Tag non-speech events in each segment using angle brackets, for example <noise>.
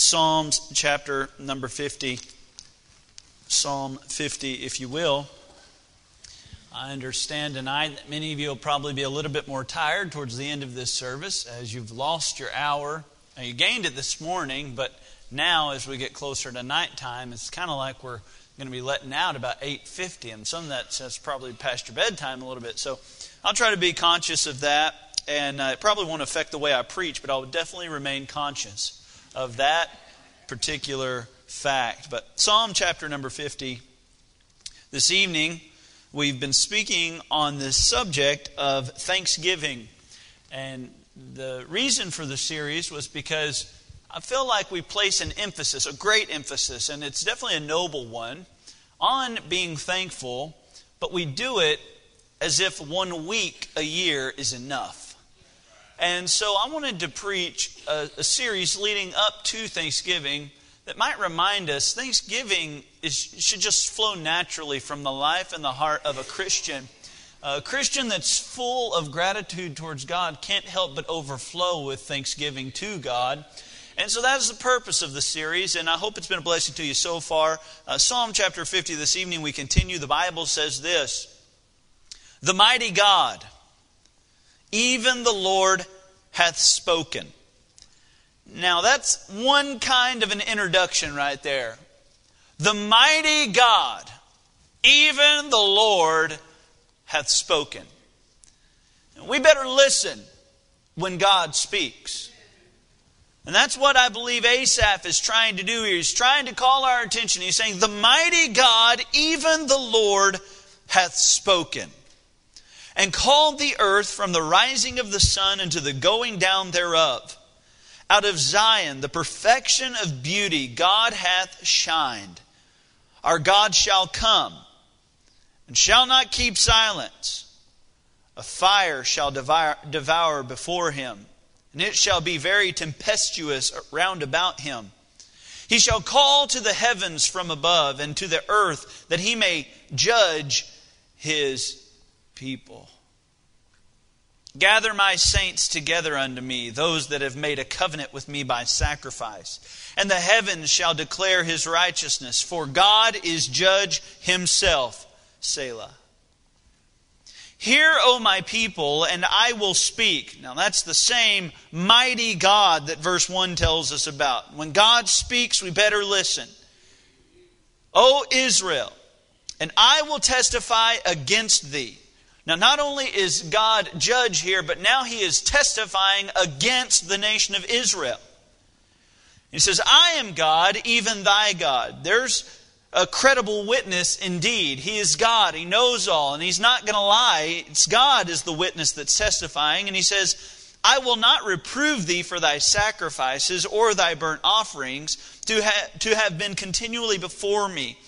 Psalms chapter number 50. Psalm 50, if you will. I understand tonight that many of you will probably be a little bit more tired towards the end of this service as you've lost your hour. Now, you gained it this morning, but now as we get closer to nighttime, it's kind of like we're going to be letting out about 8.50, and some of that says probably past your bedtime a little bit. So I'll try to be conscious of that, and uh, it probably won't affect the way I preach, but I'll definitely remain conscious of that particular fact. But Psalm chapter number 50, this evening, we've been speaking on this subject of thanksgiving. And the reason for the series was because I feel like we place an emphasis, a great emphasis, and it's definitely a noble one, on being thankful, but we do it as if one week a year is enough. And so I wanted to preach a, a, series leading up to Thanksgiving that might remind us Thanksgiving is, should just flow naturally from the life and the heart of a Christian. A Christian that's full of gratitude towards God can't help but overflow with thanksgiving to God. And so that is the purpose of the series, and I hope it's been a blessing to you so far. Uh, Psalm chapter 50, this evening we continue. The Bible says this The mighty God even the Lord hath spoken. Now, that's one kind of an introduction right there. The mighty God, even the Lord, hath spoken. We better listen when God speaks. And that's what I believe Asaph is trying to do here. He's trying to call our attention. He's saying, The mighty God, even the Lord, hath spoken and called the earth from the rising of the sun unto the going down thereof. Out of Zion, the perfection of beauty, God hath shined. Our God shall come and shall not keep silence. A fire shall devour, devour before him, and it shall be very tempestuous round about him. He shall call to the heavens from above and to the earth that he may judge his people. Gather my saints together unto me, those that have made a covenant with me by sacrifice. And the heavens shall declare his righteousness, for God is judge himself. Selah. Hear, O my people, and I will speak. Now that's the same mighty God that verse 1 tells us about. When God speaks, we better listen. O Israel, and I will testify against thee. Now, not only is God judge here, but now he is testifying against the nation of Israel. He says, I am God, even thy God. There's a credible witness indeed. He is God. He knows all, and he's not going to lie. It's God is the witness that's testifying. And he says, I will not reprove thee for thy sacrifices or thy burnt offerings to, ha- to have been continually before me.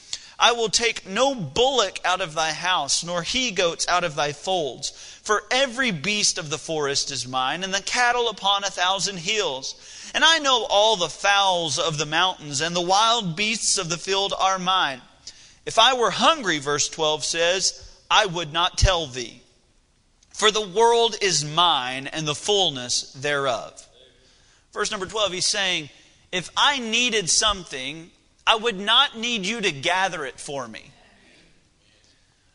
I will take no bullock out of thy house, nor he goats out of thy folds. For every beast of the forest is mine, and the cattle upon a thousand hills. And I know all the fowls of the mountains, and the wild beasts of the field are mine. If I were hungry, verse 12 says, I would not tell thee. For the world is mine, and the fullness thereof. Verse number 12, he's saying, If I needed something, I would not need you to gather it for me.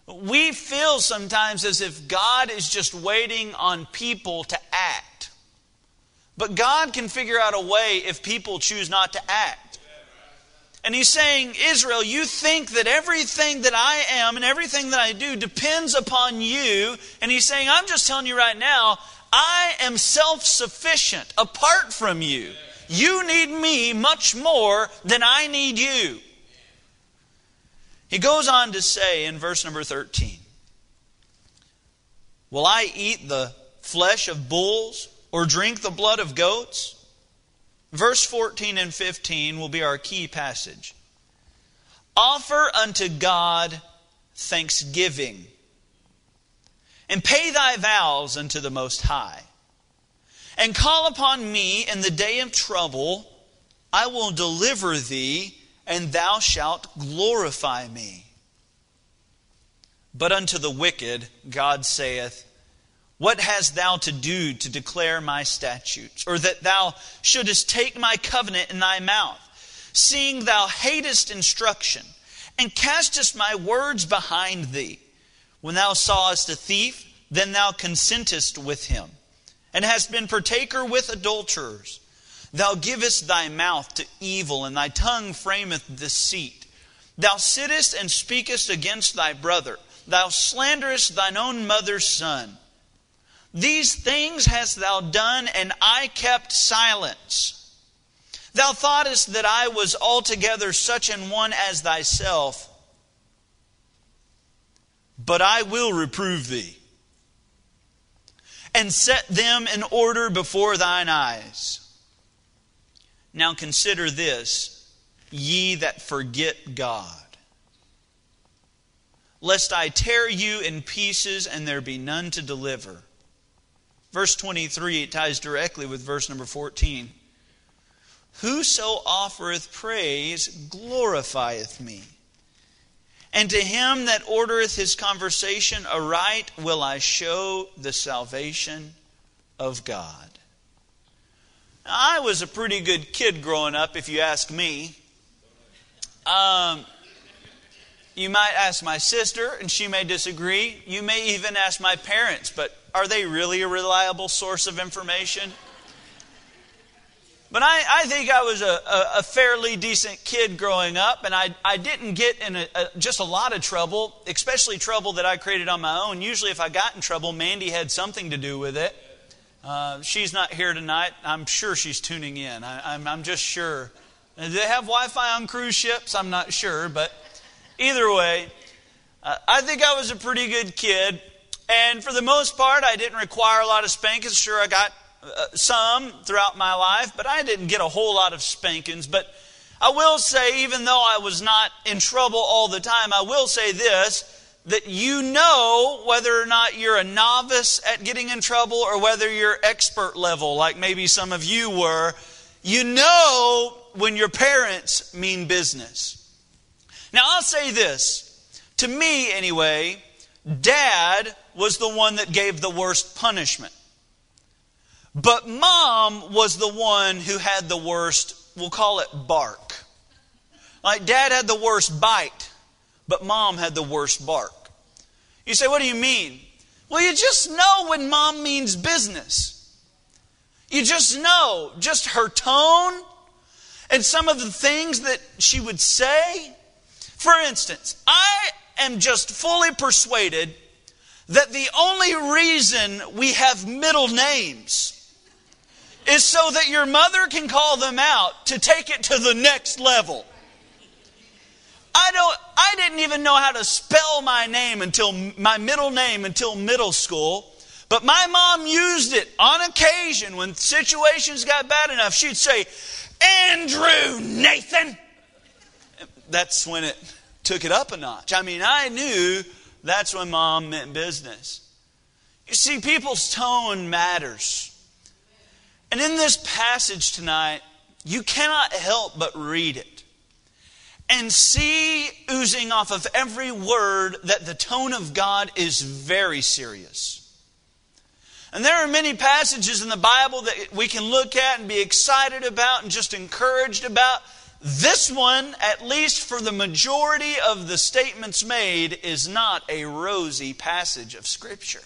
We feel sometimes as if God is just waiting on people to act. But God can figure out a way if people choose not to act. And He's saying, Israel, you think that everything that I am and everything that I do depends upon you. And He's saying, I'm just telling you right now, I am self sufficient apart from you. You need me much more than I need you. He goes on to say in verse number 13 Will I eat the flesh of bulls or drink the blood of goats? Verse 14 and 15 will be our key passage. Offer unto God thanksgiving, and pay thy vows unto the Most High and call upon me in the day of trouble. I will deliver thee, and thou shalt glorify me. But unto the wicked, God saith, What hast thou to do to declare my statutes, or that thou shouldest take my covenant in thy mouth, seeing thou hatest instruction, and castest my words behind thee? When thou sawest a thief, then thou consentest with him, and hast been partaker with adulterers. Thou givest thy mouth to evil, and thy tongue frameth deceit. Thou sittest and speakest against thy brother. Thou slanderest thine own mother's son. These things hast thou done, and I kept silence. Thou thoughtest that I was altogether such an one as thyself, but I will reprove thee, and set them in order before thine eyes. Now consider this, ye that forget God. Lest I tear you in pieces and there be none to deliver. Verse 23 it ties directly with verse number 14. Whoso offereth praise glorifieth me. And to him that ordereth his conversation aright will I show the salvation of God. I was a pretty good kid growing up, if you ask me. Um, you might ask my sister, and she may disagree. You may even ask my parents, but are they really a reliable source of information? But I, I think I was a, a, a, fairly decent kid growing up, and I, I didn't get in a, a, just a lot of trouble, especially trouble that I created on my own. Usually, if I got in trouble, Mandy had something to do with it. Uh, she's not here tonight. I'm sure she's tuning in. I, I'm, I'm just sure. Do they have Wi Fi on cruise ships? I'm not sure. But either way, uh, I think I was a pretty good kid. And for the most part, I didn't require a lot of spankings. Sure, I got Uh, some throughout my life, but I didn't get a whole lot of spankings. But I will say, even though I was not in trouble all the time, I will say this that you know whether or not you're a novice at getting in trouble or whether you're expert level, like maybe some of you were. You know when your parents mean business. Now, I'll say this. To me, anyway, dad was the one that gave the worst punishment. But mom was the one who had the worst, we'll call it bark. Like dad had the worst bite, but mom had the worst bark. You say, what do you mean? Well, you just know when mom means business. You just know, just her tone and some of the things that she would say. For instance, I am just fully persuaded that the only reason we have middle names is so that your mother can call them out to take it to the next level. I don't I didn't even know how to spell my name until my middle name until middle school. But my mom used it on occasion when situations got bad enough. She'd say, Andrew Nathan. That's when it took it up a notch. I mean, I knew that's when mom meant business. You see, people's tone matters. And in this passage tonight, you cannot help but read it and see oozing off of every word that the tone of God is very serious. And there are many passages in the Bible that we can look at and be excited about and just encouraged about. This one, at least for the majority of the statements made, is not a rosy passage of Scripture.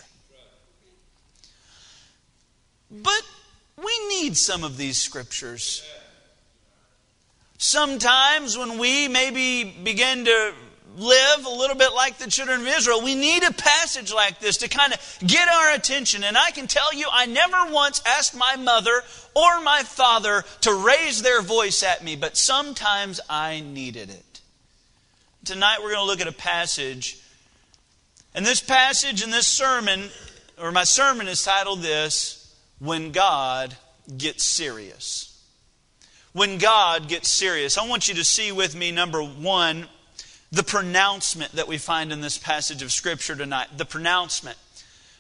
But we need some of these Scriptures. Sometimes when we maybe begin to live a little bit like the children of Israel, we need a passage like this to kind of get our attention. And I can tell you, I never once asked my mother or my father to raise their voice at me, but sometimes I needed it. Tonight we're going to look at a passage. And this passage in this sermon, or my sermon is titled this When God Gets Serious when God gets serious. I want you to see with me, number one, the pronouncement that we find in this passage of Scripture tonight. The pronouncement.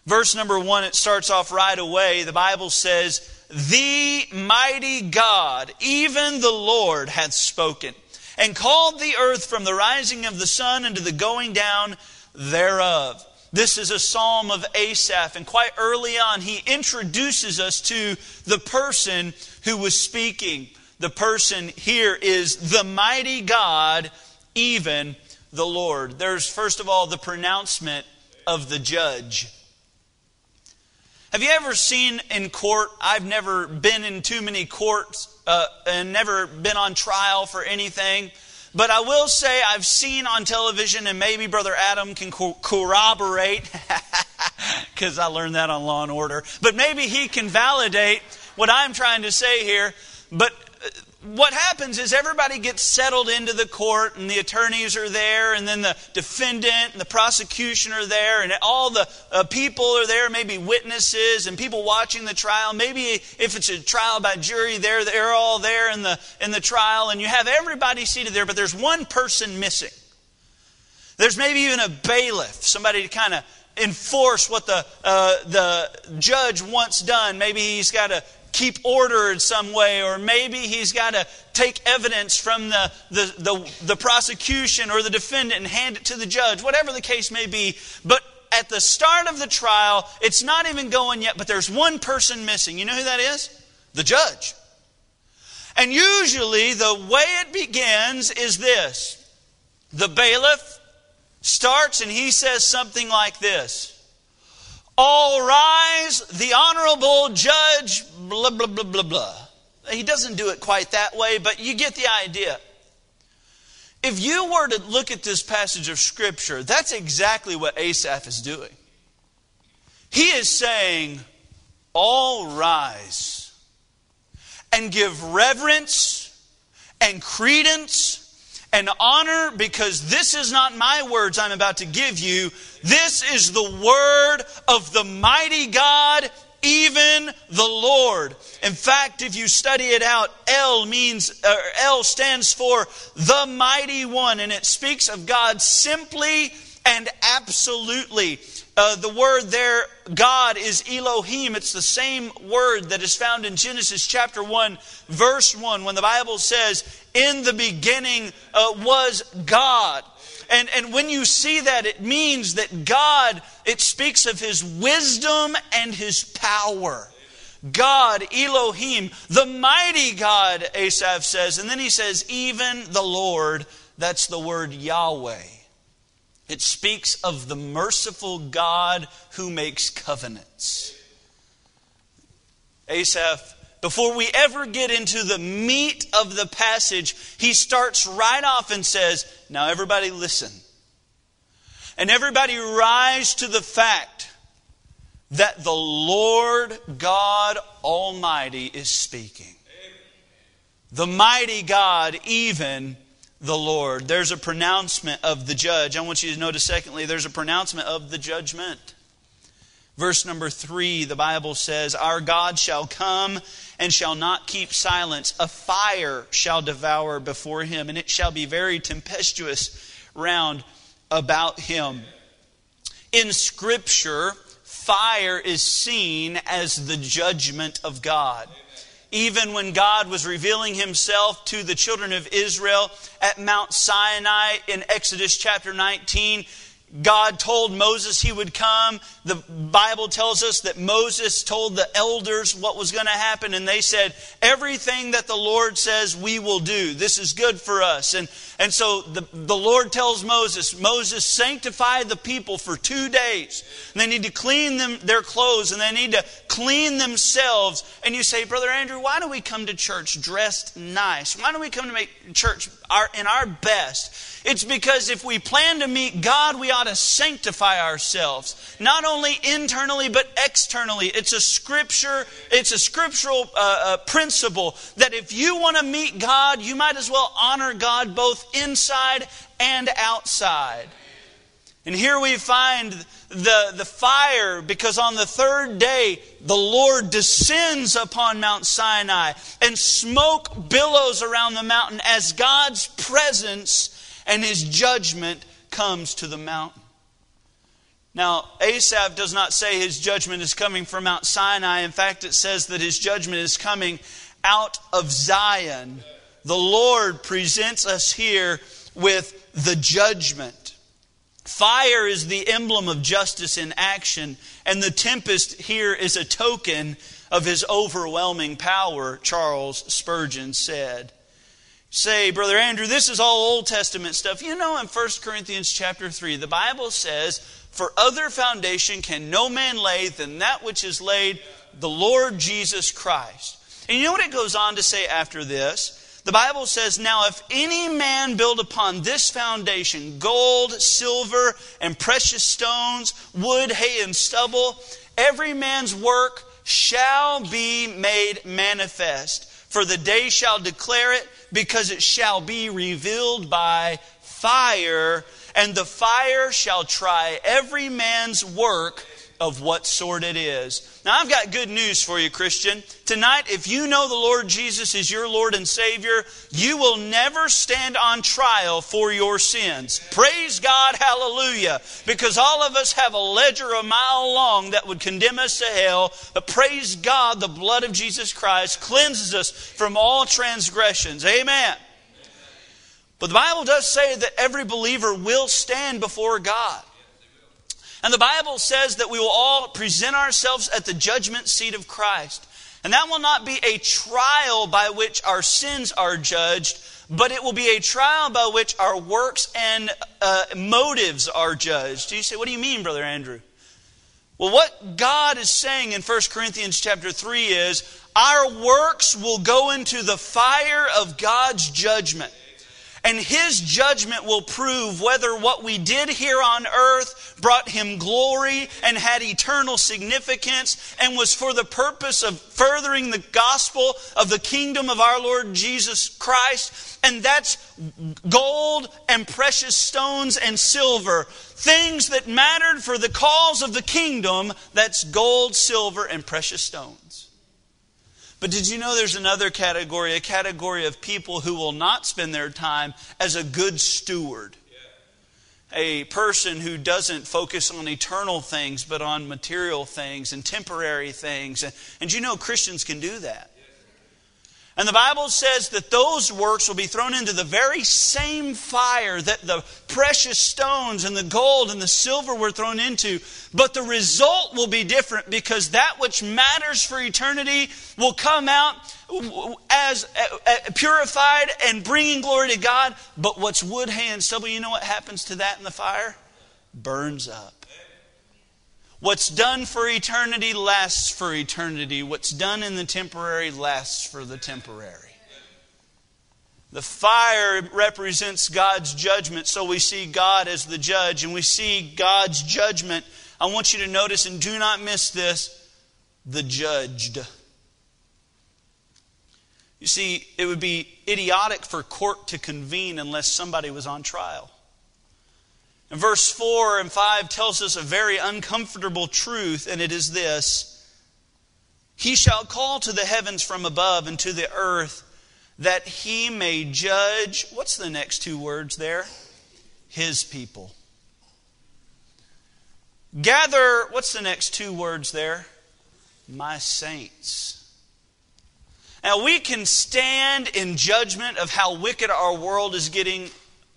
Verse number one, it starts off right away. The Bible says, The mighty God, even the Lord, hath spoken, and called the earth from the rising of the sun unto the going down thereof. This is a psalm of Asaph, and quite early on, he introduces us to the person who was speaking. The person here is the mighty God, even the Lord. There's, first of all, the pronouncement of the judge. Have you ever seen in court? I've never been in too many courts uh, and never been on trial for anything. But I will say I've seen on television, and maybe Brother Adam can co- corroborate, <laughs> because I learned that on Law and Order. But maybe he can validate what I'm trying to say here. But what happens is everybody gets settled into the court, and the attorneys are there, and then the defendant and the prosecution are there, and all the uh, people are there, maybe witnesses and people watching the trial. Maybe if it's a trial by jury, they're, they're all there in the, in the trial, and you have everybody seated there, but there's one person missing. There's maybe even a bailiff, somebody to kind of enforce what the, uh, the judge wants done. Maybe he's got to keep order in some way, or maybe he's got to take evidence from the, the, the, the, prosecution or the defendant and hand it to the judge, whatever the case may be. But at the start of the trial, it's not even going yet, but there's one person missing. You know who that is? The judge. And usually, the way it begins is this the bailiff starts and he says something like this all rise, the honorable judge, blah, blah, blah, blah, blah. He doesn't do it quite that way, but you get the idea. If you were to look at this passage of Scripture, that's exactly what Asaph is doing. He is saying, All rise and give reverence and credence and honor because this is not my words I'm about to give you. This is the word of the mighty God, even the Lord. In fact, if you study it out, L means, uh, El stands for the mighty one, and it speaks of God simply and absolutely. Uh, the word there, God, is Elohim. It's the same word that is found in Genesis chapter 1, verse 1, when the Bible says, In the beginning uh, was God. And, and when you see that, it means that God, it speaks of His wisdom and His power. God, Elohim, the mighty God, Asaph says. And then he says, even the Lord, that's the word Yahweh. It speaks of the merciful God who makes covenants. Asaph, before we ever get into the meat of the passage, he starts right off and says, Now everybody listen. And everybody rise to the fact that the Lord God Almighty is speaking. The mighty God, even the Lord. There's a pronouncement of the judge. I want you to notice, secondly, there's a pronouncement of the judgment. Verse number three, the Bible says, Our God shall come and shall not keep silence. A fire shall devour before him, and it shall be very tempestuous round about him. In Scripture, fire is seen as the judgment of God even when God was revealing himself to the children of Israel at Mount Sinai in Exodus chapter 19. God told Moses he would come. The Bible tells us that Moses told the elders what was going to happen, and they said, Everything that the Lord says we will do. This is good for us. And, and so the, the Lord tells Moses, Moses, sanctify the people for two days. And they need to clean them, their clothes, and they need to clean themselves. And you say, Brother Andrew, why do we come to church dressed nice? Why do we come to make church our, in our best? It's because if we plan to meet God, we ought to sanctify ourselves, not only internally but externally. It's a scripture, it's a scriptural uh, uh, principle that if you want to meet God, you might as well honor God both inside and outside. And here we find the, the fire because on the third day the Lord descends upon Mount Sinai and smoke billows around the mountain as God's presence and his judgment comes to the mountain. Now, Asaph does not say his judgment is coming from Mount Sinai. In fact, it says that his judgment is coming out of Zion. The Lord presents us here with the judgment. Fire is the emblem of justice in action, and the tempest here is a token of his overwhelming power, Charles Spurgeon said. Say, Brother Andrew, this is all Old Testament stuff. You know, in 1 Corinthians chapter 3, the Bible says, For other foundation can no man lay than that which is laid, the Lord Jesus Christ. And you know what it goes on to say after this? The Bible says, Now if any man build upon this foundation gold, silver, and precious stones, wood, hay, and stubble, every man's work shall be made manifest. For the day shall declare it, because it shall be revealed by fire, and the fire shall try every man's work of what sort it is. Now, I've got good news for you, Christian. Tonight, if you know the Lord Jesus is your Lord and Savior, you will never stand on trial for your sins. Praise God, hallelujah. Because all of us have a ledger a mile long that would condemn us to hell. But praise God, the blood of Jesus Christ cleanses us from all transgressions. Amen. But the Bible does say that every believer will stand before God. And the Bible says that we will all present ourselves at the judgment seat of Christ. And that will not be a trial by which our sins are judged, but it will be a trial by which our works and uh, motives are judged. Do you say, what do you mean, Brother Andrew? Well, what God is saying in 1 Corinthians chapter 3 is our works will go into the fire of God's judgment. And his judgment will prove whether what we did here on earth brought him glory and had eternal significance and was for the purpose of furthering the gospel of the kingdom of our Lord Jesus Christ. And that's gold and precious stones and silver. Things that mattered for the cause of the kingdom. That's gold, silver, and precious stones. But did you know there's another category, a category of people who will not spend their time as a good steward? A person who doesn't focus on eternal things, but on material things and temporary things. And, and you know Christians can do that. And the Bible says that those works will be thrown into the very same fire that the precious stones and the gold and the silver were thrown into. But the result will be different because that which matters for eternity will come out as uh, uh, purified and bringing glory to God. But what's wood, hay, and stubble, you know what happens to that in the fire? Burns up. What's done for eternity lasts for eternity. What's done in the temporary lasts for the temporary. The fire represents God's judgment, so we see God as the judge, and we see God's judgment. I want you to notice, and do not miss this the judged. You see, it would be idiotic for court to convene unless somebody was on trial. And verse 4 and 5 tells us a very uncomfortable truth, and it is this He shall call to the heavens from above and to the earth that he may judge. What's the next two words there? His people. Gather, what's the next two words there? My saints. Now, we can stand in judgment of how wicked our world is getting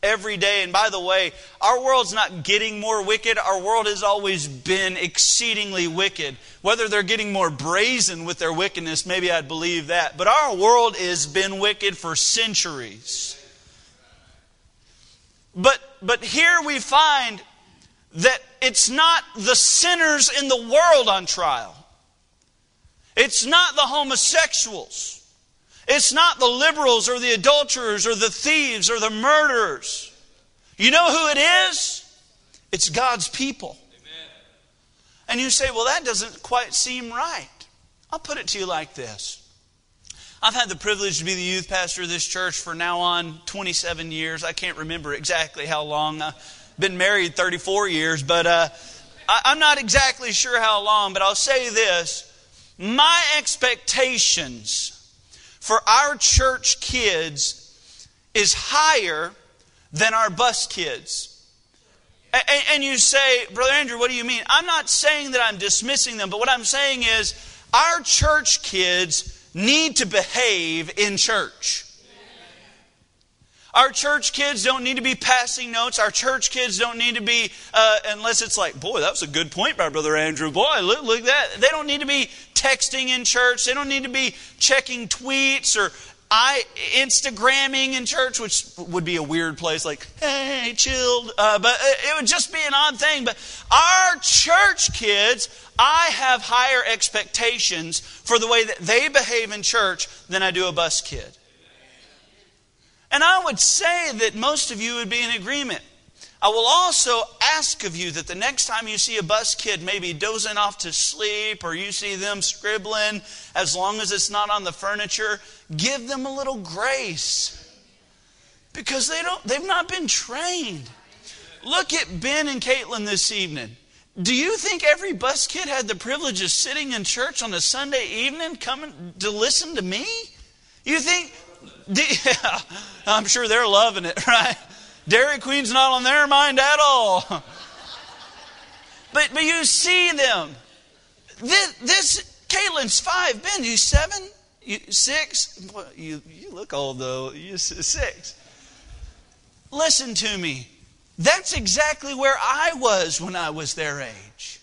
every day. And by the way, our world's not getting more wicked. Our world has always been exceedingly wicked. Whether they're getting more brazen with their wickedness, maybe I'd believe that. But our world has been wicked for centuries. But, but here we find that it's not the sinners in the world on trial. It's not the homosexuals. It's not the liberals or the adulterers or the thieves or the murderers. You know who it is? It's God's people. Amen. And you say, well, that doesn't quite seem right. I'll put it to you like this. I've had the privilege to be the youth pastor of this church for now on 27 years. I can't remember exactly how long. I've been married 34 years, but uh, I, am not exactly sure how long. But I'll say this my expectations for our church kids is higher than our bus kids. And you say, Brother Andrew, what do you mean? I'm not saying that I'm dismissing them, but what I'm saying is our church kids need to behave in church. Our church kids don't need to be passing notes. Our church kids don't need to be, uh, unless it's like, boy, that was a good point by Brother Andrew. Boy, look, look at that. They don't need to be texting in church. They don't need to be checking tweets or I Instagramming in church, which would be a weird place, like, hey, chilled. Uh, but it would just be an odd thing. But our church kids, I have higher expectations for the way that they behave in church than I do a bus kid. And I would say that most of you would be in agreement. I will also ask of you that the next time you see a bus kid maybe dozing off to sleep or you see them scribbling, as long as it's not on the furniture, give them a little grace. Because they don't, they've not been trained. Look at Ben and Caitlin this evening. Do you think every bus kid had the privilege of sitting in church on a Sunday evening coming to listen to me? You think <laughs> yeah, I'm sure they're loving it, <laughs> right? Dairy Queen's not on their mind at all. But, but you see them. This, this Caitlin's five. Ben, you seven? You six? You, you look old though. You six. Listen to me. That's exactly where I was when I was their age.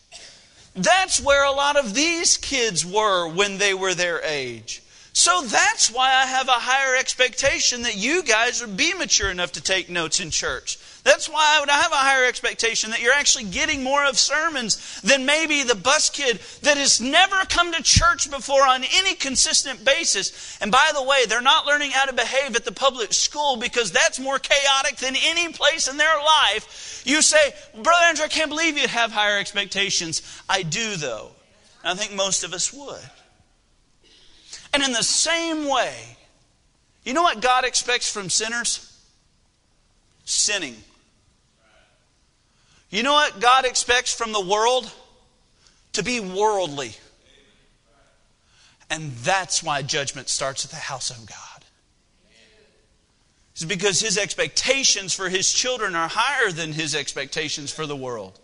That's where a lot of these kids were when they were their age. So that's why I have a higher expectation that you guys would be mature enough to take notes in church. That's why I would have a higher expectation that you're actually getting more of sermons than maybe the bus kid that has never come to church before on any consistent basis. And by the way, they're not learning how to behave at the public school because that's more chaotic than any place in their life. You say, Brother Andrew, I can't believe you'd have higher expectations. I do, though. I think most of us would. And in the same way, you know what God expects from sinners? Sinning. You know what God expects from the world? To be worldly. And that's why judgment starts at the house of God. It's because his expectations for his children are higher than his expectations for the world.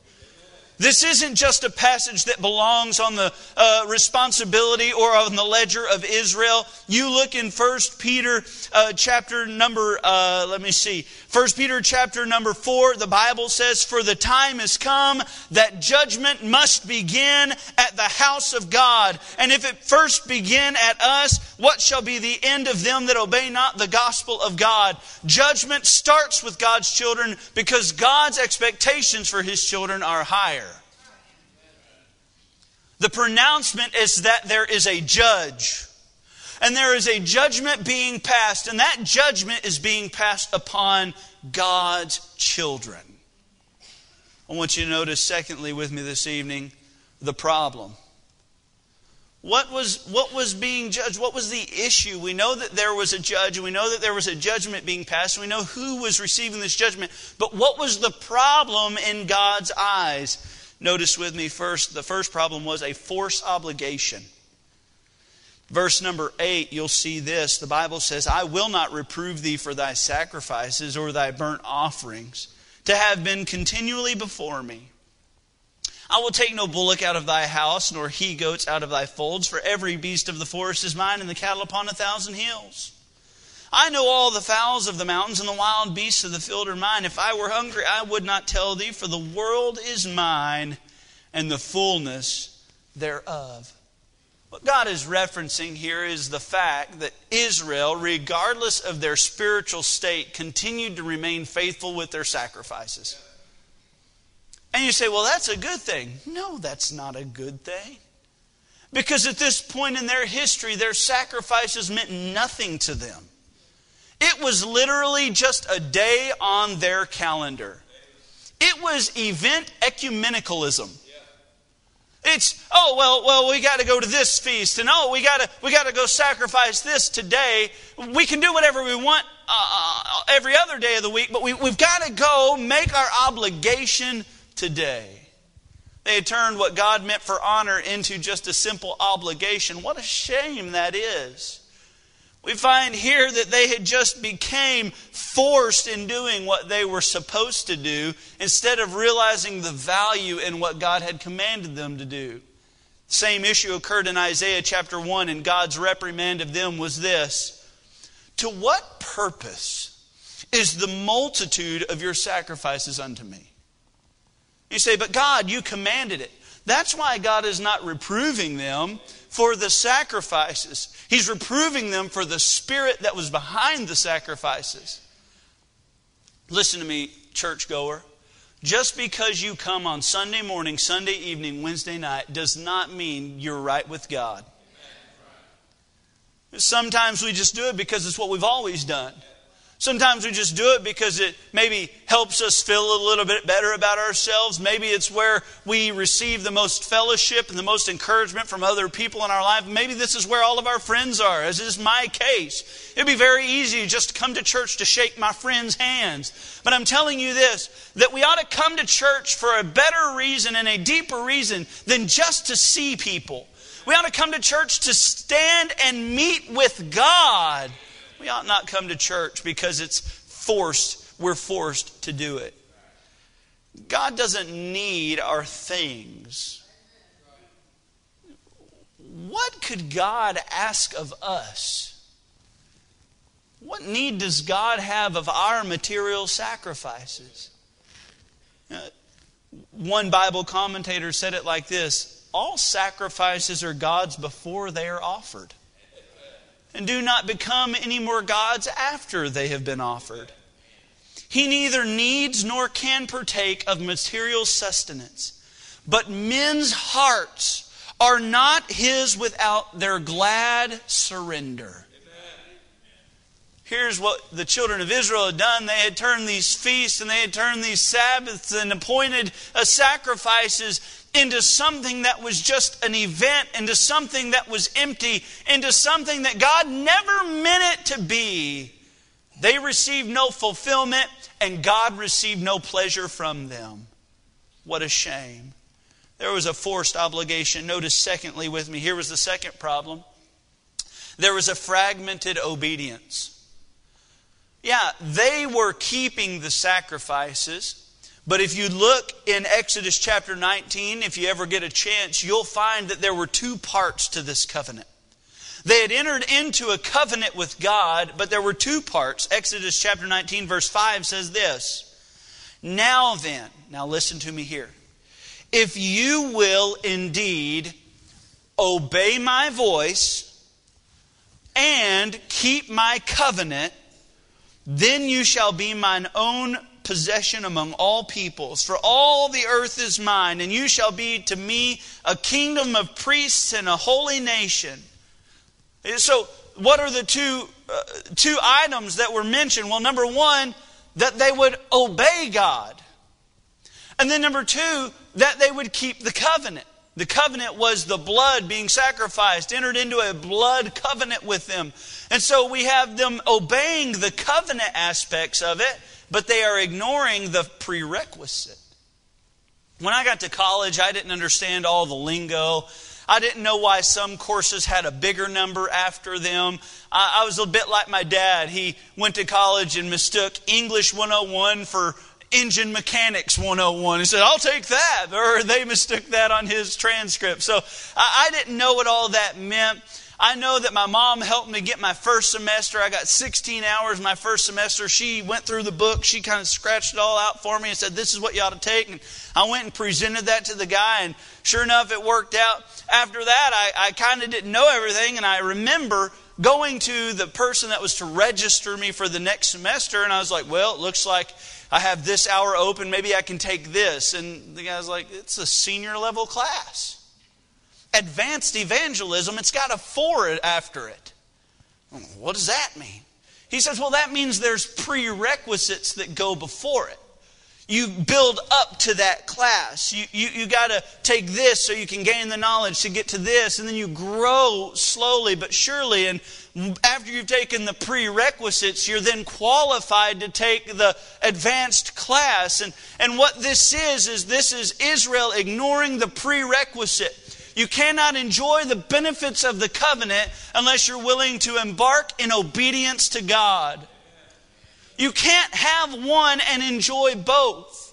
This isn't just a passage that belongs on the uh, responsibility or on the ledger of Israel. You look in 1 Peter uh, chapter number, uh, let me see, 1 Peter chapter number 4, the Bible says, For the time has come that judgment must begin at the house of God. And if it first begin at us, what shall be the end of them that obey not the gospel of God? Judgment starts with God's children because God's expectations for his children are higher. The pronouncement is that there is a judge. And there is a judgment being passed, and that judgment is being passed upon God's children. I want you to notice, secondly, with me this evening, the problem. What was, what was being judged? What was the issue? We know that there was a judge, and we know that there was a judgment being passed, and we know who was receiving this judgment. But what was the problem in God's eyes? Notice with me first, the first problem was a force obligation. Verse number 8, you'll see this. The Bible says, I will not reprove thee for thy sacrifices or thy burnt offerings, to have been continually before me. I will take no bullock out of thy house, nor he goats out of thy folds, for every beast of the forest is mine, and the cattle upon a thousand hills. I know all the fowls of the mountains and the wild beasts of the field are mine. If I were hungry, I would not tell thee, for the world is mine and the fullness thereof. What God is referencing here is the fact that Israel, regardless of their spiritual state, continued to remain faithful with their sacrifices. And you say, well, that's a good thing. No, that's not a good thing. Because at this point in their history, their sacrifices meant nothing to them. It was literally just a day on their calendar. It was event ecumenicalism. It's oh well well we got to go to this feast and oh we got to we got to go sacrifice this today. We can do whatever we want uh, uh every other day of the week, but we, we've got to go make our obligation today. They had turned what God meant for honor into just a simple obligation. What a shame that is. We find here that they had just became forced in doing what they were supposed to do instead of realizing the value in what God had commanded them to do. The same issue occurred in Isaiah chapter 1, and God's reprimand of them was this To what purpose is the multitude of your sacrifices unto me. You say, but God, you commanded it. That's why God is not reproving them for the sacrifices. He's reproving them for the spirit that was behind the sacrifices. Listen to me, churchgoer. Just because you come on Sunday morning, Sunday evening, Wednesday night does not mean you're right with God. Sometimes we just do it because it's what we've always done. Sometimes we just do it because it maybe helps us feel a little bit better about ourselves. Maybe it's where we receive the most fellowship and the most encouragement from other people in our life. Maybe this is where all of our friends are, as is my case. It'd be very easy just to come to church to shake my friends' hands. But I'm telling you this that we ought to come to church for a better reason and a deeper reason than just to see people. We ought to come to church to stand and meet with God. We ought not come to church because it's forced, we're forced to do it. God doesn't need our things. What could God ask of us? What need does God have of our material sacrifices? Uh, one Bible commentator said it like this All sacrifices are God's before they are offered and do not become any more God's after they have been offered. He neither needs nor can partake of material sustenance, but men's hearts are not his without their glad surrender. Here's what the children of Israel had done. They had turned these feasts and they had turned these Sabbaths and appointed uh, sacrifices into something that was just an event, into something that was empty, into something that God never meant it to be. They received no fulfillment, and God received no pleasure from them. What a shame. There was a forced obligation. Notice, secondly, with me, here was the second problem there was a fragmented obedience. Yeah, they were keeping the sacrifices. But if you look in Exodus chapter 19, if you ever get a chance, you'll find that there were two parts to this covenant. They had entered into a covenant with God, but there were two parts. Exodus chapter 19, verse 5 says this Now then, now listen to me here. If you will indeed obey my voice and keep my covenant, then you shall be mine own possession among all peoples. For all the earth is mine, and you shall be to me a kingdom of priests and a holy nation. So, what are the two, uh, two items that were mentioned? Well, number one, that they would obey God. And then number two, that they would keep the covenant. The covenant was the blood being sacrificed, entered into a blood covenant with them. And so we have them obeying the covenant aspects of it but they are ignoring the prerequisite. When I got to college, I didn't understand all the lingo. I didn't know why some courses had a bigger number after them. I, I, was a bit like my dad. He went to college and mistook English 101 for Engine Mechanics 101. He said, I'll take that. Or they mistook that on his transcript. So I, I didn't know what all that meant. I know that my mom helped me get my first semester. I got 16 hours my first semester. She went through the book. She kind of scratched it all out for me and said, This is what you ought to take. And I went and presented that to the guy, and sure enough, it worked out. After that, I, I kind of didn't know everything, and I remember going to the person that was to register me for the next semester, and I was like, Well, it looks like I have this hour open. Maybe I can take this. And the guy's like, It's a senior level class advanced evangelism, it's got a four after it. What does that mean? He says, well, that means there's prerequisites that go before it. You build up to that class. You, you, you got to take this so you can gain the knowledge to get to this, and then you grow slowly but surely. And after you've taken the prerequisites, you're then qualified to take the advanced class. And, and what this is, is this is Israel ignoring the prerequisite. You cannot enjoy the benefits of the covenant unless you're willing to embark in obedience to God. You can't have one and enjoy both.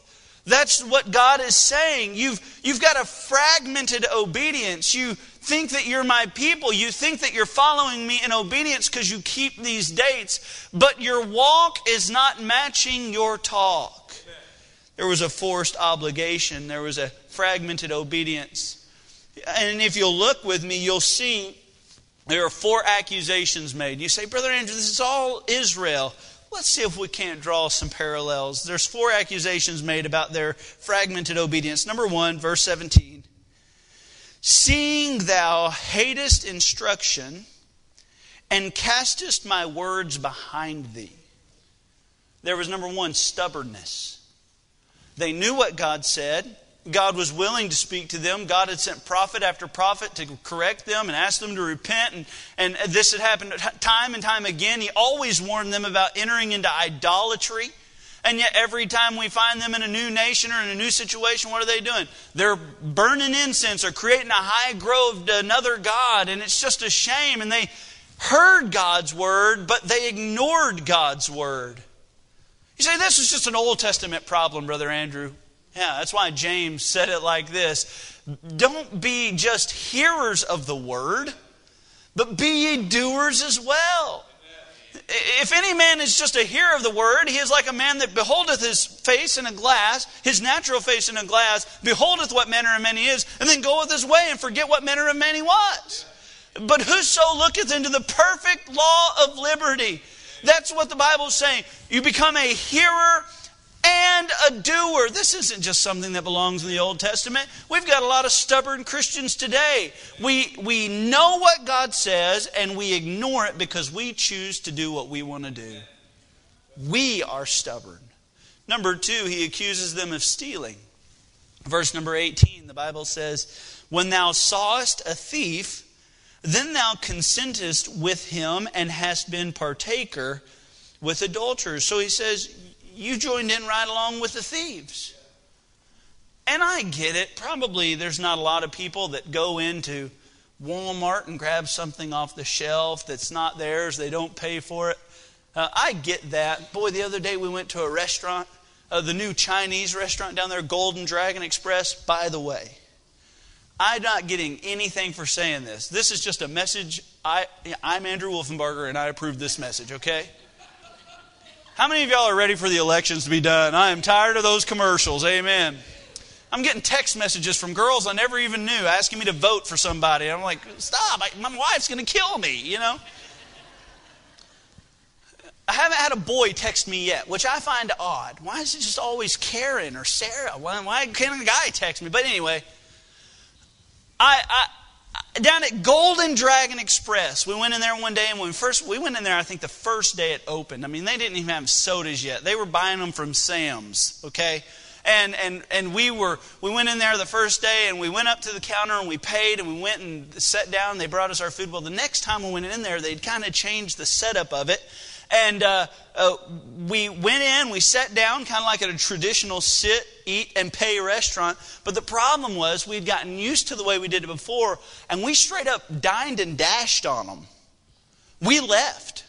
That's what God is saying. You've, you've got a fragmented obedience. You think that you're my people. You think that you're following me in obedience because you keep these dates, but your walk is not matching your talk. There was a forced obligation, there was a fragmented obedience. And if you'll look with me, you'll see there are four accusations made. You say, Brother Andrew, this is all Israel. Let's see if we can't draw some parallels. There's four accusations made about their fragmented obedience. Number one, verse 17. Seeing thou hatest instruction and castest my words behind thee. There was number one, stubbornness. They knew what God said. God was willing to speak to them. God had sent prophet after prophet to correct them and ask them to repent. And, and this had happened time and time again. He always warned them about entering into idolatry. And yet, every time we find them in a new nation or in a new situation, what are they doing? They're burning incense or creating a high grove to another God. And it's just a shame. And they heard God's word, but they ignored God's word. You say, this is just an Old Testament problem, Brother Andrew. Yeah, that's why James said it like this Don't be just hearers of the word, but be ye doers as well. If any man is just a hearer of the word, he is like a man that beholdeth his face in a glass, his natural face in a glass, beholdeth what manner of man he is, and then goeth his way and forget what manner of man he was. But whoso looketh into the perfect law of liberty, that's what the Bible is saying. You become a hearer and a doer. This isn't just something that belongs in the Old Testament. We've got a lot of stubborn Christians today. We, we know what God says and we ignore it because we choose to do what we want to do. We are stubborn. Number two, he accuses them of stealing. Verse number 18, the Bible says, When thou sawest a thief, then thou consentest with him and hast been partaker with adulterers. So he says, You joined in right along with the thieves. And I get it. Probably there's not a lot of people that go into Walmart and grab something off the shelf that's not theirs, they don't pay for it. Uh, I get that. Boy, the other day we went to a restaurant, uh, the new Chinese restaurant down there, Golden Dragon Express. By the way, I'm not getting anything for saying this. This is just a message. I, I'm Andrew Wolfenbarger, and I approve this message, okay? How many of y'all are ready for the elections to be done? I am tired of those commercials. Amen. I'm getting text messages from girls I never even knew asking me to vote for somebody. I'm like, stop, I, my wife's going to kill me, you know? I haven't had a boy text me yet, which I find odd. Why is it just always Karen or Sarah? Why, why can't a guy text me? But anyway, I, I, down at Golden Dragon Express, we went in there one day, and when we first we went in there, I think the first day it opened. I mean, they didn't even have sodas yet; they were buying them from Sam's. Okay, and and and we were we went in there the first day, and we went up to the counter and we paid, and we went and sat down. And they brought us our food. Well, the next time we went in there, they'd kind of changed the setup of it, and uh, uh, we went in, we sat down, kind of like at a traditional sit, eat, and pay restaurant. But the problem was we'd gotten used to the way we did it before, and we straight up dined and dashed on them. We left.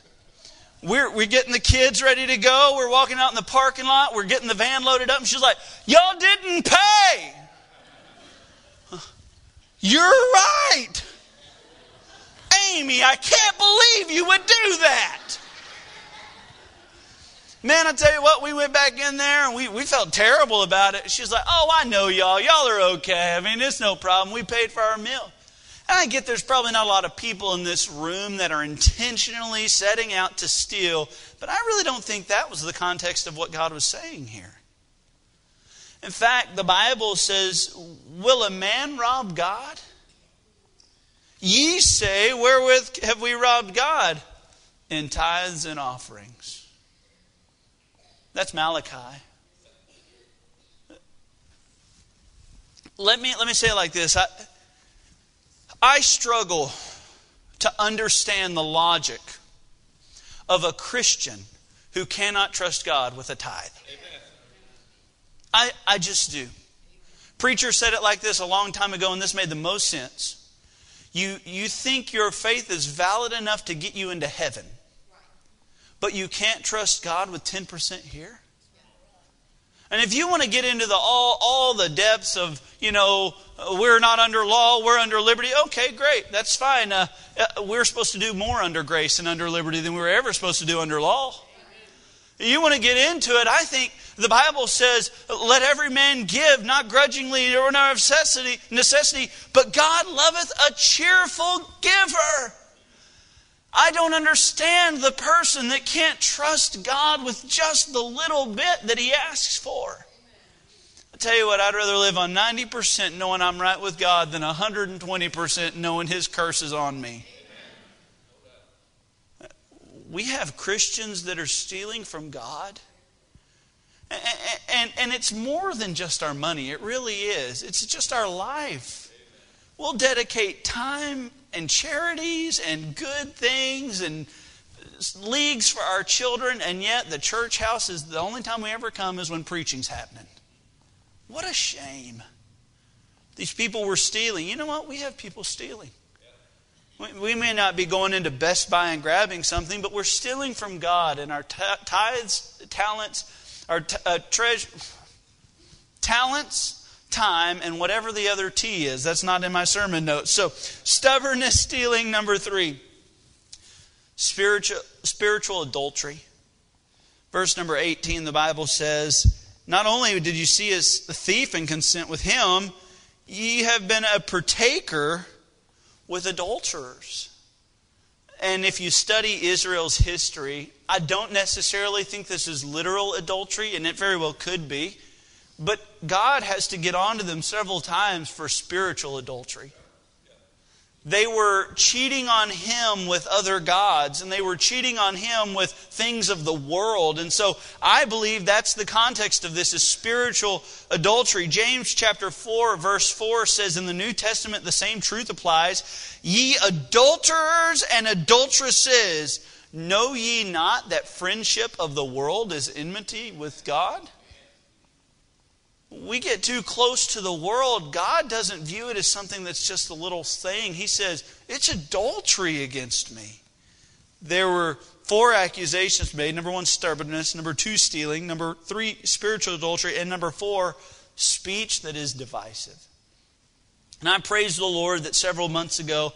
We're, we're getting the kids ready to go. We're walking out in the parking lot. We're getting the van loaded up. And she's like, Y'all didn't pay. <laughs> You're right. Amy, I can't believe you would do that. Man, I tell you what, we went back in there and we, we felt terrible about it. She's like, Oh, I know y'all. Y'all are okay. I mean, it's no problem. We paid for our meal. And I get there's probably not a lot of people in this room that are intentionally setting out to steal, but I really don't think that was the context of what God was saying here. In fact, the Bible says, Will a man rob God? Ye say, Wherewith have we robbed God? In tithes and offerings. That's Malachi. Let me, let me say it like this I, I struggle to understand the logic of a Christian who cannot trust God with a tithe. I, I just do. Preacher said it like this a long time ago, and this made the most sense. You, you think your faith is valid enough to get you into heaven but you can't trust God with 10% here? And if you want to get into the all, all the depths of, you know, we're not under law, we're under liberty, okay, great, that's fine. Uh, uh we're supposed to do more under grace and under liberty than we were ever supposed to do under law. You want to get into it, I think the Bible says, let every man give, not grudgingly or not necessity, necessity, but God loveth a cheerful giver. I don't understand the person that can't trust God with just the little bit that he asks for. I tell you what, I'd rather live on 90% knowing I'm right with God than 120% knowing his curse is on me. We have Christians that are stealing from God. And, and, and, it's more than just our money. It really is. It's just our life. We'll dedicate time and charities and good things and leagues for our children, and yet the church house is the only time we ever come is when preaching's happening. What a shame. These people were stealing. You know what? We have people stealing. We may not be going into Best Buy and grabbing something, but we're stealing from God and our tithes, talents, our t- uh, treasure, talents, time, and whatever the other T is. That's not in my sermon notes. So, stubbornness, stealing, number three. Spiritual, spiritual adultery. Verse number 18, the Bible says, Not only did you see as a thief and consent with him, ye have been a partaker with adulterers. And if you study Israel's history, I don't necessarily think this is literal adultery, and it very well could be. But God has to get onto them several times for spiritual adultery. They were cheating on him with other gods, and they were cheating on him with things of the world. And so I believe that's the context of this is spiritual adultery. James chapter 4, verse 4 says in the New Testament the same truth applies. Ye adulterers and adulteresses, know ye not that friendship of the world is enmity with God? We get too close to the world, God doesn't view it as something that's just a little thing. He says, it's adultery against me. There were four accusations made number one, stubbornness, number two, stealing, number three, spiritual adultery, and number four, speech that is divisive. And I praise the Lord that several months ago,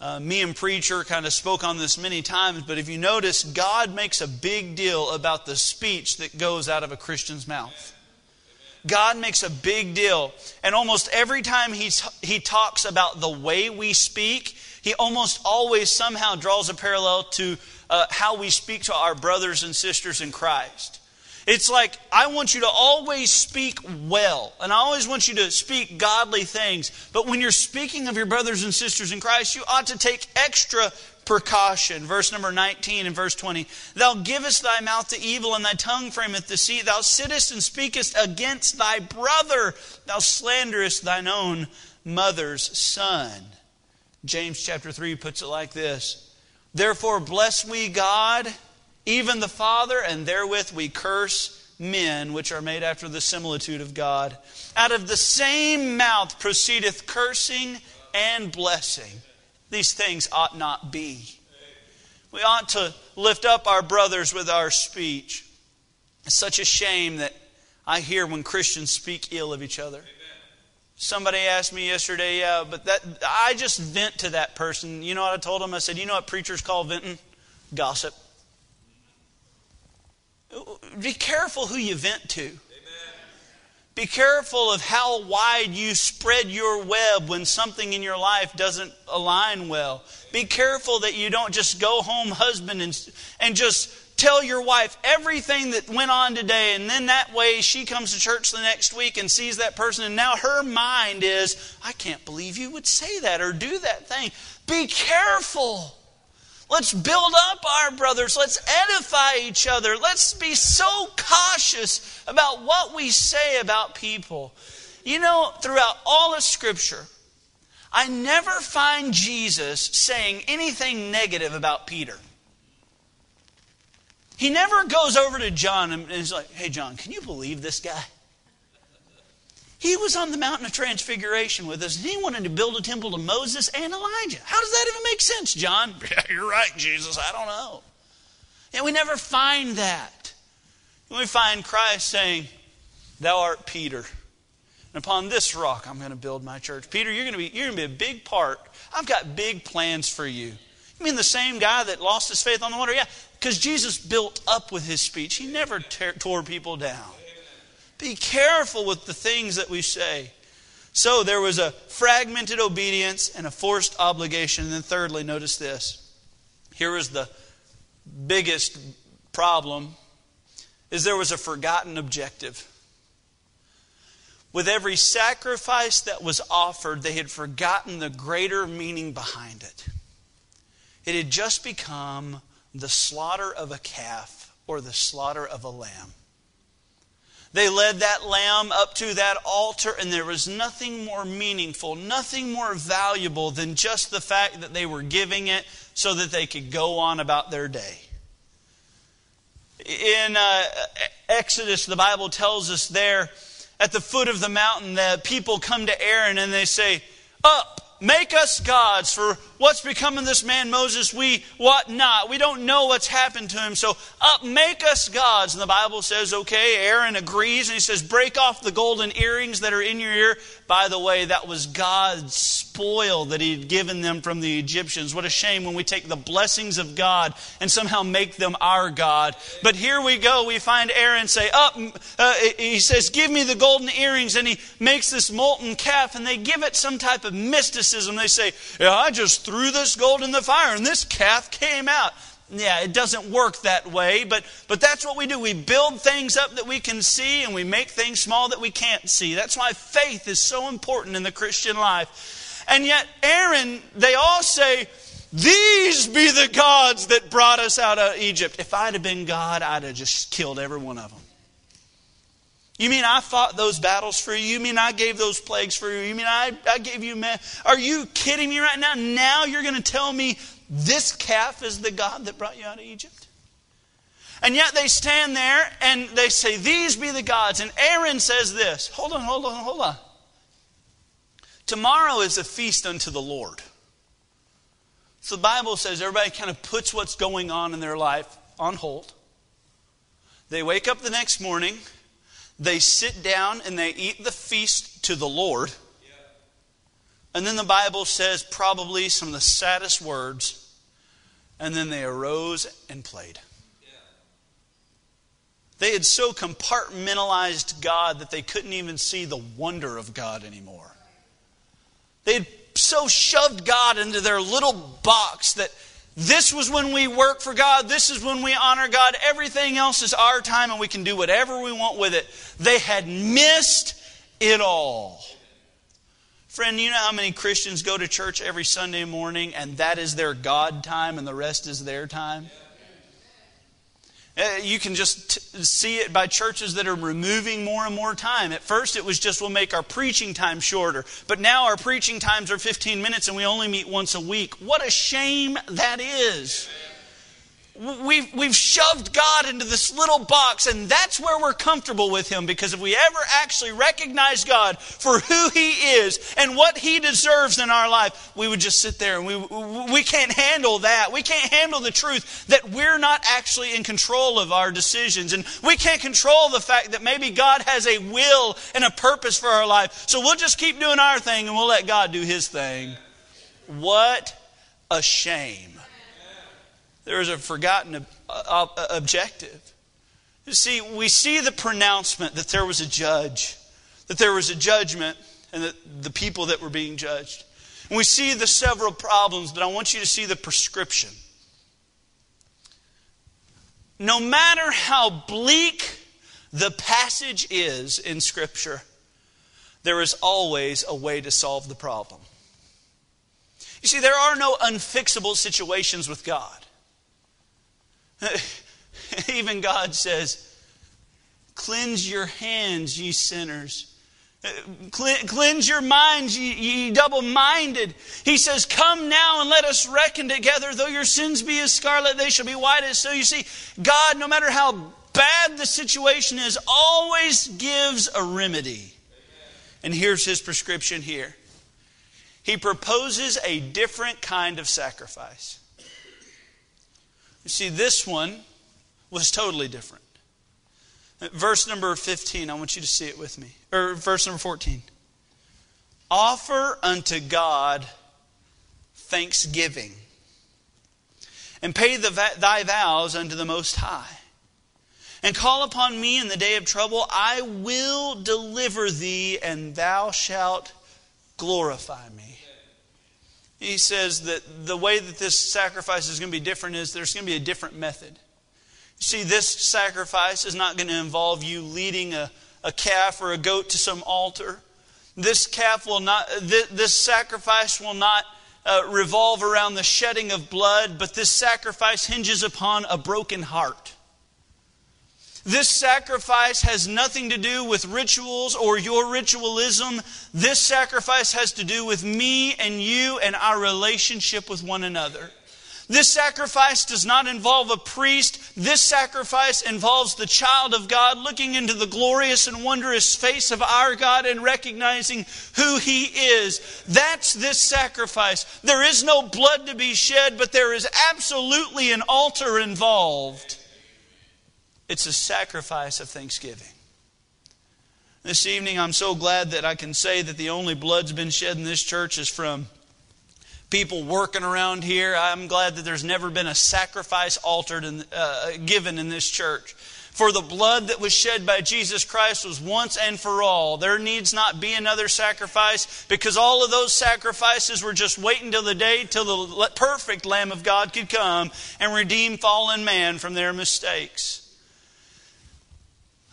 uh, me and Preacher kind of spoke on this many times, but if you notice, God makes a big deal about the speech that goes out of a Christian's mouth. God makes a big deal. And almost every time he's, he talks about the way we speak, he almost always somehow draws a parallel to uh, how we speak to our brothers and sisters in Christ. It's like, I want you to always speak well, and I always want you to speak godly things. But when you're speaking of your brothers and sisters in Christ, you ought to take extra precaution. Verse number 19 and verse 20. Thou givest thy mouth to evil, and thy tongue frameth deceit. Thou sittest and speakest against thy brother. Thou slanderest thine own mother's son. James chapter 3 puts it like this Therefore, bless we God even the Father, and therewith we curse men which are made after the similitude of God. Out of the same mouth proceedeth cursing and blessing. These things ought not be. We ought to lift up our brothers with our speech. It's such a shame that I hear when Christians speak ill of each other. Somebody asked me yesterday, yeah, but that I just vent to that person. You know what I told him? I said, you know what preachers call venting? Gossip. Be careful who you vent to. Be careful of how wide you spread your web when something in your life doesn't align well. Be careful that you don't just go home, husband, and, and just tell your wife everything that went on today, and then that way she comes to church the next week and sees that person, and now her mind is, I can't believe you would say that or do that thing. Be careful. Let's build up our brothers. Let's edify each other. Let's be so cautious about what we say about people. You know, throughout all of Scripture, I never find Jesus saying anything negative about Peter. He never goes over to John and is like, hey, John, can you believe this guy? He was on the mountain of transfiguration with us, and he wanted to build a temple to Moses and Elijah. How does that even make sense, John? <laughs> Yeah, you're right, Jesus. I don't know. And we never find that. We find Christ saying, Thou art Peter. And upon this rock I'm going to build my church. Peter, you're going to be, you're going to be a big part. I've got big plans for you. You mean the same guy that lost his faith on the water? Yeah, because Jesus built up with his speech. He never tore people down. Be careful with the things that we say. So there was a fragmented obedience and a forced obligation. And then, thirdly, notice this. Here was the biggest problem is there was a forgotten objective. With every sacrifice that was offered, they had forgotten the greater meaning behind it. It had just become the slaughter of a calf or the slaughter of a lamb. They led that lamb up to that altar, and there was nothing more meaningful, nothing more valuable than just the fact that they were giving it so that they could go on about their day. In uh, Exodus, the Bible tells us there at the foot of the mountain, the people come to Aaron and they say, Up, make us gods for what's become of this man Moses, we what not. We don't know what's happened to him. So up, make us gods. And the Bible says, okay, Aaron agrees and he says, break off the golden earrings that are in your ear. By the way, that was God's spoil that he'd given them from the Egyptians. What a shame when we take the blessings of God and somehow make them our God. But here we go. We find Aaron say, up, uh, he says, give me the golden earrings. And he makes this molten calf and they give it some type of mysticism. They say, yeah, I just threw this gold in the fire and this calf came out. Yeah, it doesn't work that way, but, but that's what we do. We build things up that we can see and we make things small that we can't see. That's why faith is so important in the Christian life. And yet, Aaron, they all say, These be the gods that brought us out of Egypt. If I'd have been God, I'd have just killed every one of them. You mean I fought those battles for you? You mean I gave those plagues for you? You mean I, I gave you man? Are you kidding me right now? Now you're going to tell me this calf is the God that brought you out of Egypt? And yet they stand there and they say, These be the gods. And Aaron says this Hold on, hold on, hold on. Tomorrow is a feast unto the Lord. So the Bible says everybody kind of puts what's going on in their life on hold. They wake up the next morning they sit down and they eat the feast to the Lord. And then the Bible says probably some of the saddest words. And then they arose and played. They had so compartmentalized God that they couldn't even see the wonder of God anymore. They had so shoved God into their little box that this was when we work for God. This is when we honor God. Everything else is our time and we can do whatever we want with it. They had missed it all. Friend, you know how many Christians go to church every Sunday morning and that is their God time and the rest is their time? Uh, you can just t- see it by churches that are removing more and more time. At first, it was just we'll make our preaching time shorter. But now our preaching times are 15 minutes and we only meet once a week. What a shame that is. Amen we've, we've shoved God into this little box, and that's where we're comfortable with Him because if we ever actually recognize God for who He is and what He deserves in our life, we would just sit there and we, we can't handle that. We can't handle the truth that we're not actually in control of our decisions, and we can't control the fact that maybe God has a will and a purpose for our life. So we'll just keep doing our thing and we'll let God do His thing. What a shame. There is a forgotten uh, uh, objective. You see, we see the pronouncement that there was a judge, that there was a judgment, and that the people that were being judged. And we see the several problems, but I want you to see the prescription. No matter how bleak the passage is in Scripture, there is always a way to solve the problem. You see, there are no unfixable situations with God. <laughs> Even God says, Cleanse your hands, ye sinners. Cleanse your minds, ye, double minded. He says, Come now and let us reckon together. Though your sins be as scarlet, they shall be white as snow. You see, God, no matter how bad the situation is, always gives a remedy. And here's his prescription here He proposes a different kind of sacrifice. You see, this one was totally different. Verse number 15, I want you to see it with me. Or verse number 14. Offer unto God thanksgiving, and pay the, thy vows unto the Most High. And call upon me in the day of trouble. I will deliver thee, and thou shalt glorify me. He says that the way that this sacrifice is going to be different is there's going to be a different method. See, this sacrifice is not going to involve you leading a, a calf or a goat to some altar. This calf will not, this, this sacrifice will not uh, revolve around the shedding of blood, but this sacrifice hinges upon a broken heart. This sacrifice has nothing to do with rituals or your ritualism. This sacrifice has to do with me and you and our relationship with one another. This sacrifice does not involve a priest. This sacrifice involves the child of God looking into the glorious and wondrous face of our God and recognizing who He is. That's this sacrifice. There is no blood to be shed, but there is absolutely an altar involved. It's a sacrifice of thanksgiving. This evening, I'm so glad that I can say that the only blood's been shed in this church is from people working around here. I'm glad that there's never been a sacrifice altered and uh, given in this church. For the blood that was shed by Jesus Christ was once and for all. There needs not be another sacrifice because all of those sacrifices were just waiting till the day till the perfect Lamb of God could come and redeem fallen man from their mistakes.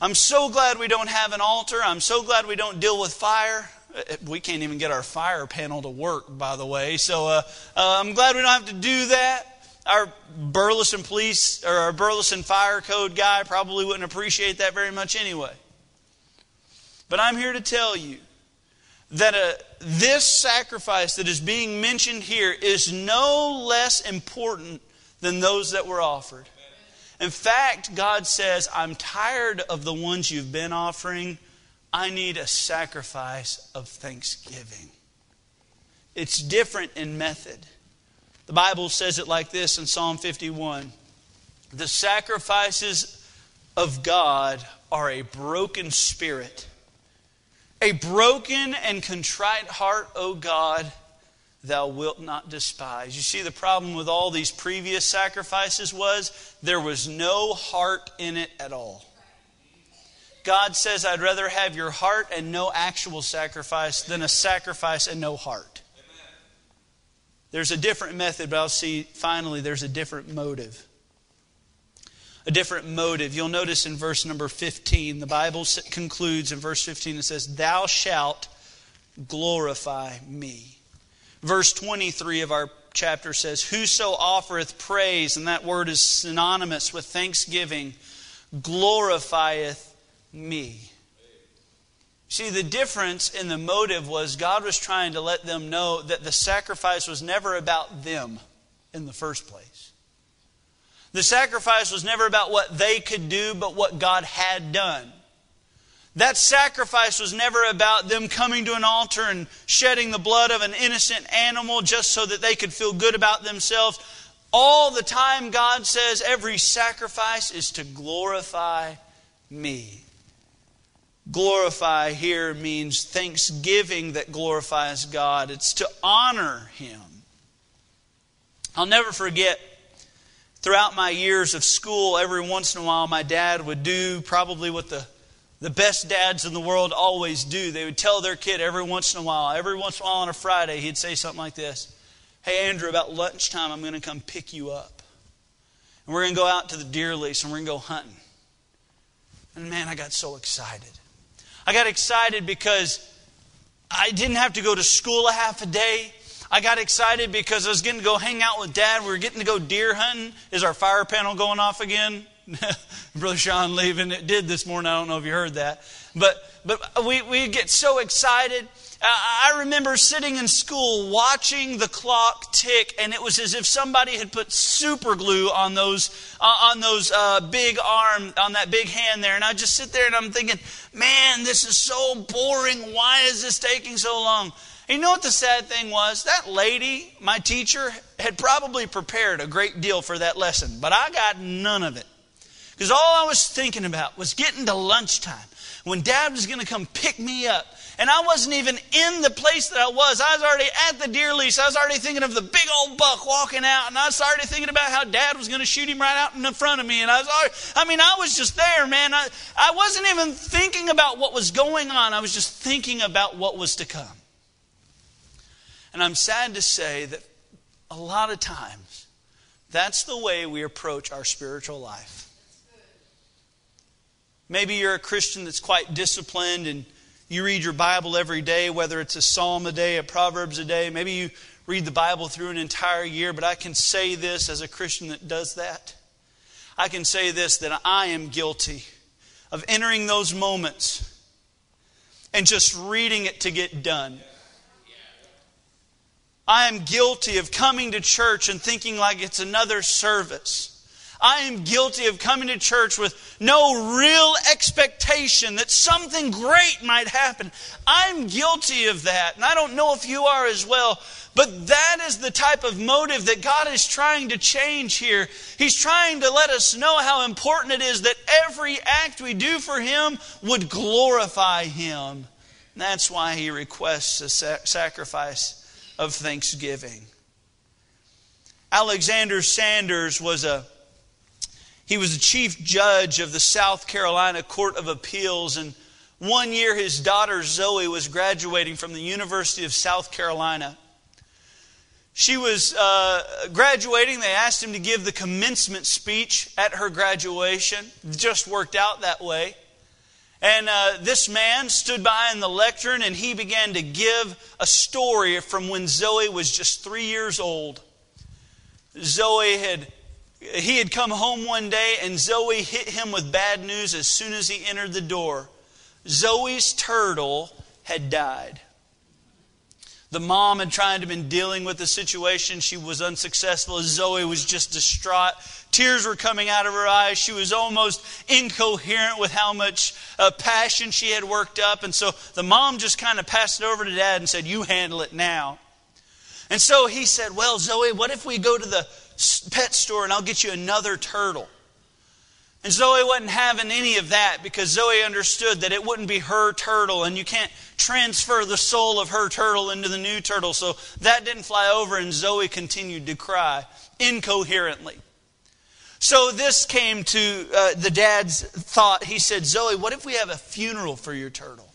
I'm so glad we don't have an altar. I'm so glad we don't deal with fire. Uh, we can't even get our fire panel to work, by the way. So uh, uh, I'm glad we don't have to do that. Our Burleson police or our Burleson fire code guy probably wouldn't appreciate that very much anyway. But I'm here to tell you that uh, this sacrifice that is being mentioned here is no less important than those that were offered. In fact, God says, I'm tired of the ones you've been offering. I need a sacrifice of thanksgiving. It's different in method. The Bible says it like this in Psalm 51 The sacrifices of God are a broken spirit. A broken and contrite heart, O God, thou wilt not despise. You see, the problem with all these previous sacrifices was there was no heart in it at all. God says, I'd rather have your heart and no actual sacrifice than a sacrifice and no heart. There's a different method, but I'll see finally there's a different motive. A different motive. You'll notice in verse number 15, the Bible concludes in verse 15, it says, Thou shalt glorify me. Verse 23 of our chapter says, Whoso offereth praise, and that word is synonymous with thanksgiving, glorifieth me. See, the difference in the motive was God was trying to let them know that the sacrifice was never about them in the first place. The sacrifice was never about what they could do, but what God had done. That sacrifice was never about them coming to an altar and shedding the blood of an innocent animal just so that they could feel good about themselves. All the time, God says every sacrifice is to glorify me. Glorify here means thanksgiving that glorifies God, it's to honor Him. I'll never forget throughout my years of school, every once in a while, my dad would do probably what the, the best dads in the world always do. They would tell their kid every once in a while, every once in a while on a Friday, he'd say something like this Hey, Andrew, about lunchtime, I'm going to come pick you up. And we're going to go out to the deer lease and we're going to go hunting. And man, I got so excited. I got excited because I didn't have to go to school a half a day. I got excited because I was getting to go hang out with Dad. We were getting to go deer hunting. Is our fire panel going off again? <laughs> Brother Sean leaving. It did this morning. I don't know if you heard that. But, but we, we get so excited. I remember sitting in school watching the clock tick, and it was as if somebody had put super glue on those uh, on those uh, big arm on that big hand there. And I just sit there and I'm thinking, man, this is so boring. Why is this taking so long? And you know what the sad thing was? That lady, my teacher, had probably prepared a great deal for that lesson, but I got none of it. Because all I was thinking about was getting to lunchtime when dad was going to come pick me up. And I wasn't even in the place that I was. I was already at the deer lease. I was already thinking of the big old buck walking out. And I was already thinking about how dad was going to shoot him right out in the front of me. And I was already, I mean, I was just there, man. I, I wasn't even thinking about what was going on. I was just thinking about what was to come. And I'm sad to say that a lot of times, that's the way we approach our spiritual life. Maybe you're a Christian that's quite disciplined and you read your Bible every day, whether it's a psalm a day, a proverbs a day. Maybe you read the Bible through an entire year, but I can say this as a Christian that does that. I can say this that I am guilty of entering those moments and just reading it to get done. I am guilty of coming to church and thinking like it's another service. I am guilty of coming to church with no real expectation that something great might happen. I'm guilty of that, and I don't know if you are as well. But that is the type of motive that God is trying to change here. He's trying to let us know how important it is that every act we do for Him would glorify Him. And that's why He requests a sacrifice of thanksgiving. Alexander Sanders was a he was the chief judge of the South Carolina Court of Appeals, and one year his daughter Zoe was graduating from the University of South Carolina. She was uh, graduating. They asked him to give the commencement speech at her graduation. It just worked out that way. And uh, this man stood by in the lectern and he began to give a story from when Zoe was just three years old. Zoe had he had come home one day and Zoe hit him with bad news as soon as he entered the door. Zoe's turtle had died. The mom had tried to been dealing with the situation. She was unsuccessful. Zoe was just distraught. Tears were coming out of her eyes. She was almost incoherent with how much uh, passion she had worked up. And so the mom just kind of passed it over to dad and said, You handle it now. And so he said, Well, Zoe, what if we go to the pet store and I'll get you another turtle. And Zoe wasn't having any of that because Zoe understood that it wouldn't be her turtle and you can't transfer the soul of her turtle into the new turtle. So that didn't fly over and Zoe continued to cry incoherently. So this came to uh, the dad's thought. He said, Zoe, what if we have a funeral for your turtle?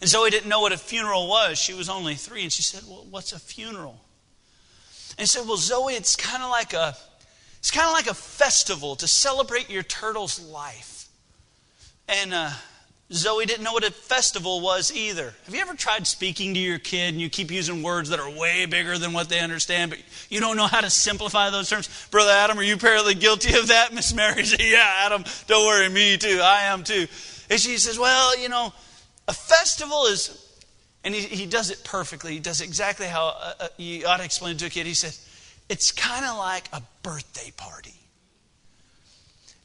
And Zoe didn't know what a funeral was. She was only three. And she said, Well, what's a funeral? And he said, Well, Zoe, it's kind of like a it's kind of like a festival to celebrate your turtle's life. And uh, Zoe didn't know what a festival was either. Have you ever tried speaking to your kid and you keep using words that are way bigger than what they understand, but you don't know how to simplify those terms? Brother Adam, are you apparently guilty of that? Miss Mary said, <laughs> Yeah, Adam, don't worry, me too. I am too. And she says, Well, you know, a festival is and he, he does it perfectly. He does exactly how uh, uh, you ought to explain it to a kid. He says, it's kind of like a birthday party.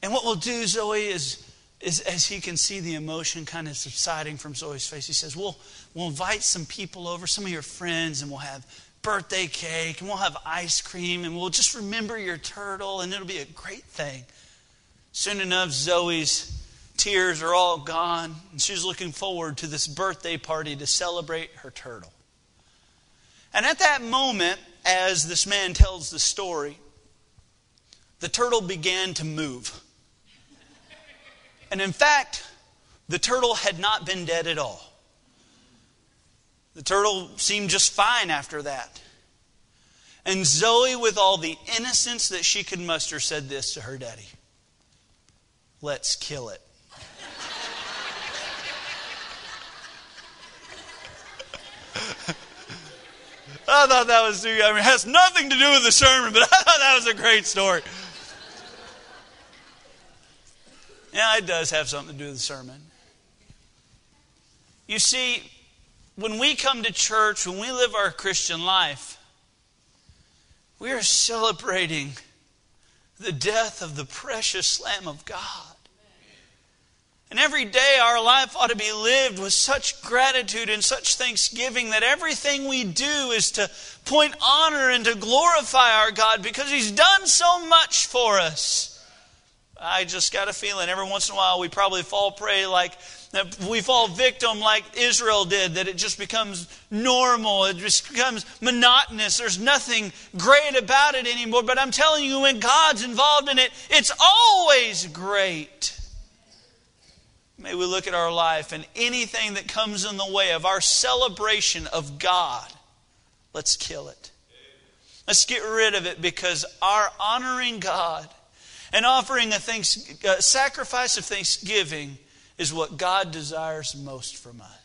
And what we'll do, Zoe, is, is as he can see the emotion kind of subsiding from Zoe's face, he says, we'll, we'll invite some people over, some of your friends, and we'll have birthday cake, and we'll have ice cream, and we'll just remember your turtle, and it'll be a great thing. Soon enough, Zoe's tears are all gone, and she's looking forward to this birthday party to celebrate her turtle. And at that moment, as this man tells the story, the turtle began to move. And in fact, the turtle had not been dead at all. The turtle seemed just fine after that. And Zoe, with all the innocence that she could muster, said this to her daddy Let's kill it. I thought that was, I mean, it has nothing to do with the sermon, but <laughs> I thought that was a great story. Yeah, it does have something to do with the sermon. You see, when we come to church, when we live our Christian life, we are celebrating the death of the precious Lamb of God. And every day our life ought to be lived with such gratitude and such thanksgiving that everything we do is to point honor and to glorify our God because He's done so much for us. I just got a feeling every once in a while we probably fall prey like we fall victim like Israel did, that it just becomes normal. It just becomes monotonous. There's nothing great about it anymore. But I'm telling you, when God's involved in it, it's always great. May we look at our life and anything that comes in the way of our celebration of God, let's kill it. Let's get rid of it because our honoring God and offering a, thanks, a sacrifice of thanksgiving is what God desires most from us.